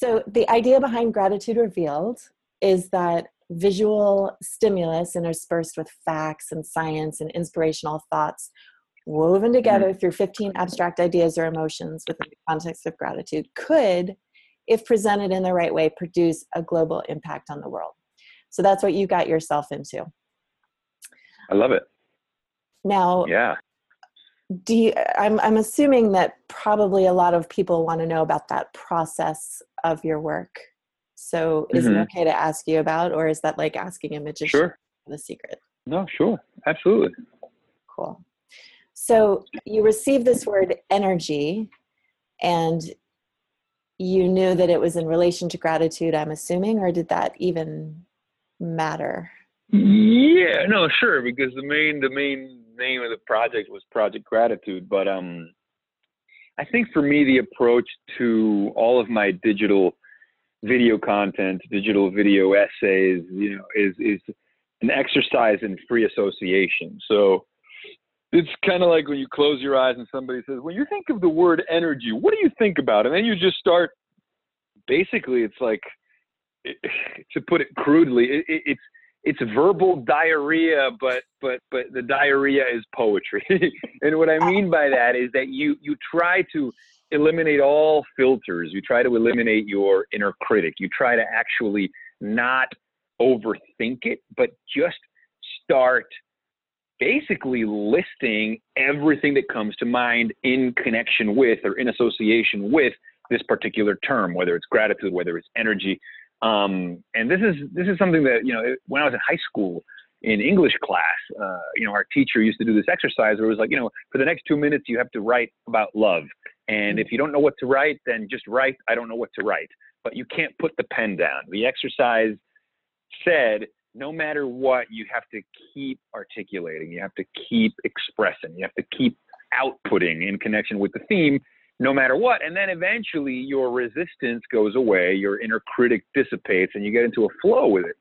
So, the idea behind Gratitude Revealed is that visual stimulus interspersed with facts and science and inspirational thoughts woven together mm-hmm. through 15 abstract ideas or emotions within the context of gratitude could if presented in the right way produce a global impact on the world. So that's what you got yourself into. I love it. Now yeah do you, I'm, I'm assuming that probably a lot of people want to know about that process of your work. So is mm-hmm. it okay to ask you about or is that like asking a magician sure. the secret? No sure. Absolutely. Cool. So you received this word energy and you knew that it was in relation to gratitude i'm assuming or did that even matter? Yeah no sure because the main the main name of the project was project gratitude but um i think for me the approach to all of my digital video content digital video essays you know is is an exercise in free association so it's kind of like when you close your eyes and somebody says, when you think of the word energy, what do you think about? And then you just start. Basically, it's like, to put it crudely, it, it, it's it's verbal diarrhea, but but but the diarrhea is poetry. and what I mean by that is that you you try to eliminate all filters. You try to eliminate your inner critic. You try to actually not overthink it, but just start basically listing everything that comes to mind in connection with or in association with this particular term, whether it's gratitude, whether it's energy. Um, and this is this is something that you know when I was in high school in English class, uh, you know our teacher used to do this exercise where it was like you know for the next two minutes you have to write about love, and if you don't know what to write, then just write I don't know what to write, but you can't put the pen down. The exercise said no matter what, you have to keep articulating, you have to keep expressing, you have to keep outputting in connection with the theme, no matter what. And then eventually your resistance goes away, your inner critic dissipates, and you get into a flow with it.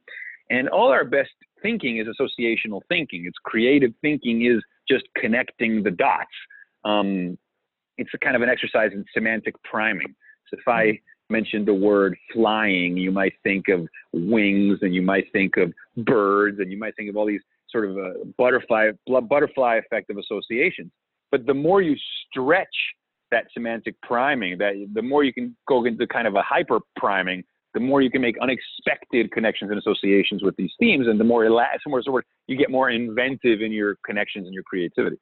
And all our best thinking is associational thinking. It's creative thinking is just connecting the dots. Um, it's a kind of an exercise in semantic priming. So if I mentioned the word flying, you might think of wings and you might think of birds and you might think of all these sort of uh, butterfly butterfly effect of associations. But the more you stretch that semantic priming, that the more you can go into kind of a hyper priming, the more you can make unexpected connections and associations with these themes, and the more, more sort of, you get more inventive in your connections and your creativity.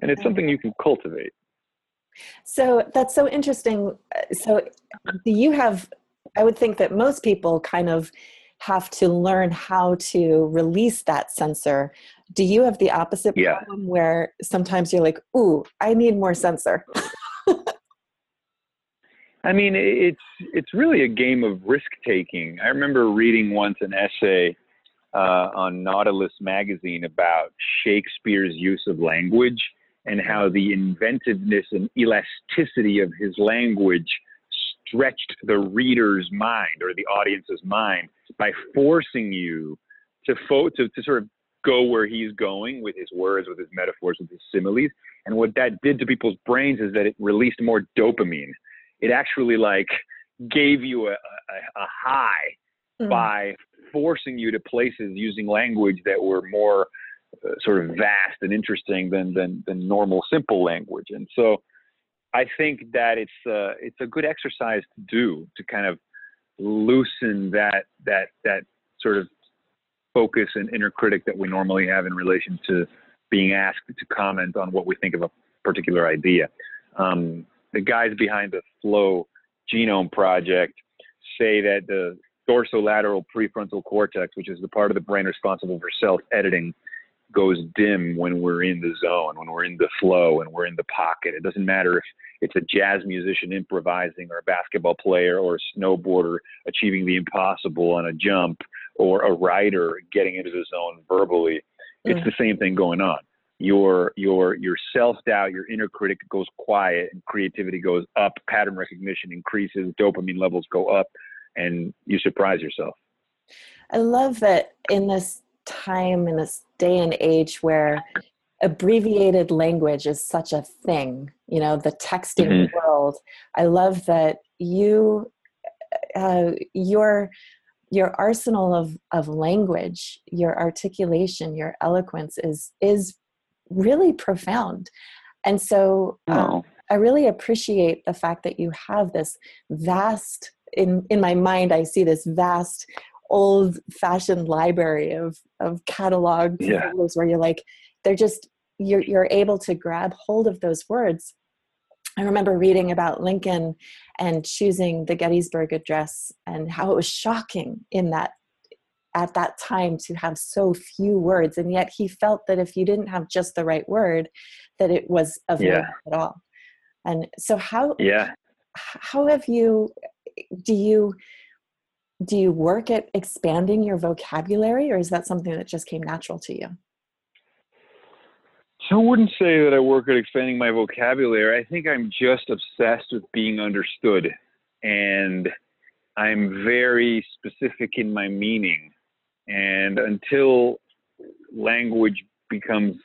And it's something you can cultivate. So that's so interesting. So do you have, I would think that most people kind of have to learn how to release that censor. Do you have the opposite yeah. problem where sometimes you're like, ooh, I need more censor? I mean, it's it's really a game of risk taking. I remember reading once an essay uh, on Nautilus magazine about Shakespeare's use of language and how the inventiveness and elasticity of his language stretched the reader's mind or the audience's mind by forcing you to, fo- to, to sort of go where he's going with his words, with his metaphors, with his similes. And what that did to people's brains is that it released more dopamine. It actually like gave you a, a, a high mm. by forcing you to places using language that were more uh, sort of vast and interesting than, than than normal simple language. And so I think that it's uh, it's a good exercise to do to kind of loosen that that that sort of focus and inner critic that we normally have in relation to being asked to comment on what we think of a particular idea. Um, the guys behind the Flow Genome Project say that the dorsolateral prefrontal cortex, which is the part of the brain responsible for self-editing, goes dim when we're in the zone, when we're in the flow, and we're in the pocket. It doesn't matter if it's a jazz musician improvising, or a basketball player, or a snowboarder achieving the impossible on a jump, or a writer getting into the zone verbally. It's mm. the same thing going on. Your your your self doubt, your inner critic goes quiet, and creativity goes up. Pattern recognition increases, dopamine levels go up, and you surprise yourself. I love that in this time in this day and age where abbreviated language is such a thing you know the texting mm-hmm. world i love that you uh, your your arsenal of of language, your articulation, your eloquence is is really profound. And so um, I really appreciate the fact that you have this vast in in my mind I see this vast old fashioned library of of catalog yeah. where you're like they're just you're you're able to grab hold of those words I remember reading about Lincoln and choosing the Gettysburg Address and how it was shocking in that at that time to have so few words and yet he felt that if you didn't have just the right word that it was of yeah. no at all. And so how yeah. how have you do you do you work at expanding your vocabulary or is that something that just came natural to you I wouldn't say that I work at expanding my vocabulary. I think I'm just obsessed with being understood. And I'm very specific in my meaning. And until language becomes,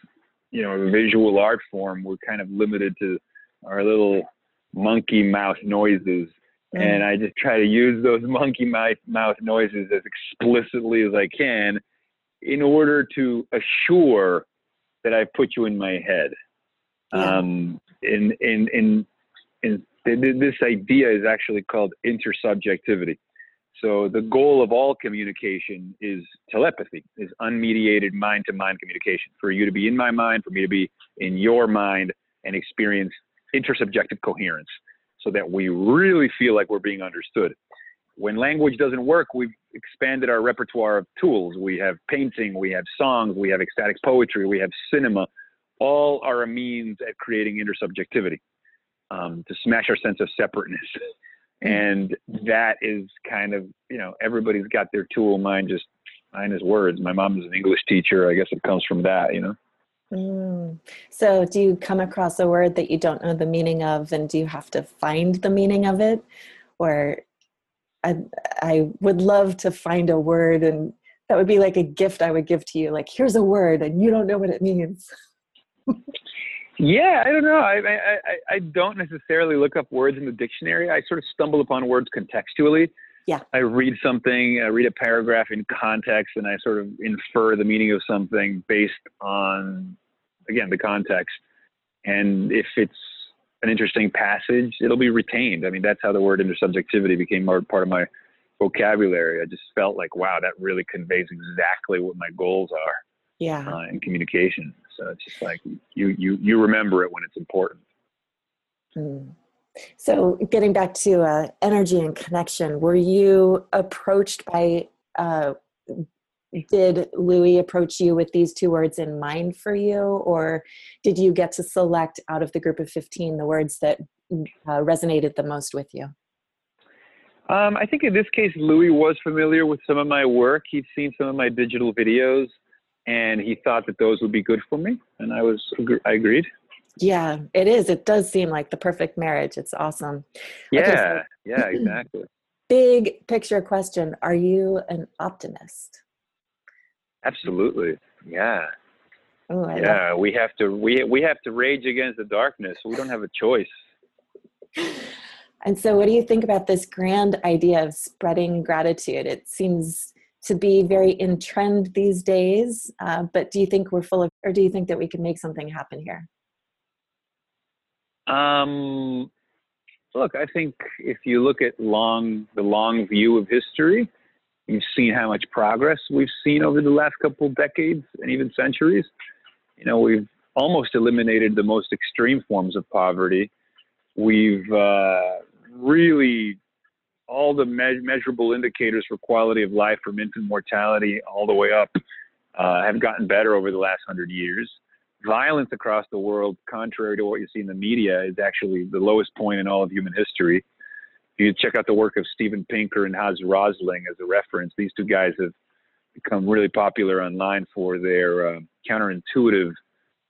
you know, a visual art form, we're kind of limited to our little monkey mouth noises. Mm. And I just try to use those monkey mouth noises as explicitly as I can in order to assure that I put you in my head. Yeah. Um, in, in, in, in, this idea is actually called intersubjectivity. So the goal of all communication is telepathy, is unmediated mind-to-mind communication. For you to be in my mind, for me to be in your mind, and experience intersubjective coherence, so that we really feel like we're being understood. When language doesn't work, we've expanded our repertoire of tools. We have painting, we have songs, we have ecstatic poetry, we have cinema. All are a means at creating intersubjectivity um, to smash our sense of separateness. And that is kind of, you know, everybody's got their tool. Mine just, mine is words. My mom is an English teacher. I guess it comes from that, you know. Mm. So, do you come across a word that you don't know the meaning of, and do you have to find the meaning of it, or I, I would love to find a word and that would be like a gift I would give to you. Like, here's a word and you don't know what it means. yeah, I don't know. I, I, I don't necessarily look up words in the dictionary. I sort of stumble upon words contextually. Yeah. I read something, I read a paragraph in context, and I sort of infer the meaning of something based on, again, the context. And if it's an interesting passage, it'll be retained. I mean, that's how the word intersubjectivity became more part of my vocabulary. I just felt like, wow, that really conveys exactly what my goals are. Yeah. Uh, in communication. So it's just like you you you remember it when it's important. Mm. So getting back to uh, energy and connection, were you approached by uh, did Louie approach you with these two words in mind for you, or did you get to select out of the group of 15 the words that uh, resonated the most with you? Um, I think in this case, Louie was familiar with some of my work. He'd seen some of my digital videos, and he thought that those would be good for me, and I was I agreed. Yeah, it is. It does seem like the perfect marriage. It's awesome. Yeah, okay, so, yeah, exactly. Big picture question: Are you an optimist? Absolutely. Yeah. Oh, yeah, we have to we we have to rage against the darkness. We don't have a choice. And so what do you think about this grand idea of spreading gratitude? It seems to be very in trend these days, uh, but do you think we're full of or do you think that we can make something happen here? Um look, I think if you look at long the long view of history, You've seen how much progress we've seen over the last couple decades and even centuries. You know, we've almost eliminated the most extreme forms of poverty. We've uh, really all the me- measurable indicators for quality of life from infant mortality all the way up uh, have gotten better over the last hundred years. Violence across the world, contrary to what you see in the media, is actually the lowest point in all of human history you check out the work of Steven Pinker and Hans Rosling as a reference, these two guys have become really popular online for their uh, counterintuitive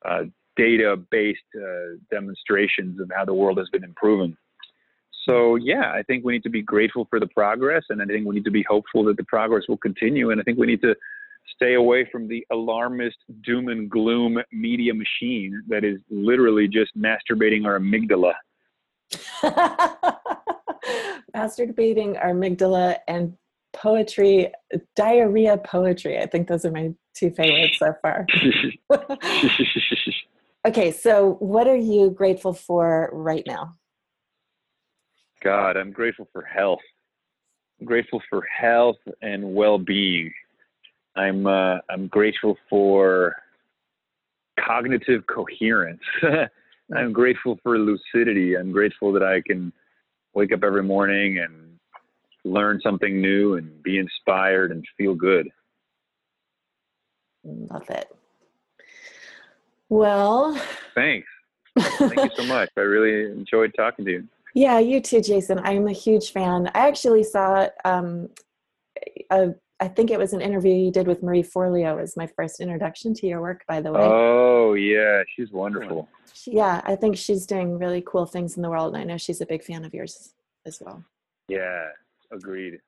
uh, data-based uh, demonstrations of how the world has been improving. So yeah, I think we need to be grateful for the progress, and I think we need to be hopeful that the progress will continue. And I think we need to stay away from the alarmist doom and gloom media machine that is literally just masturbating our amygdala. masturbating, our amygdala, and poetry, diarrhea poetry. I think those are my two favorites so far. okay, so what are you grateful for right now? God, I'm grateful for health. I'm grateful for health and well-being. I'm uh, I'm grateful for cognitive coherence. I'm grateful for lucidity. I'm grateful that I can wake up every morning and learn something new and be inspired and feel good. Love it. Well, thanks. Thank you so much. I really enjoyed talking to you. Yeah, you too, Jason. I'm a huge fan. I actually saw um, a I think it was an interview you did with Marie Forleo as my first introduction to your work, by the way. Oh, yeah. She's wonderful. Yeah, I think she's doing really cool things in the world. And I know she's a big fan of yours as well. Yeah, agreed.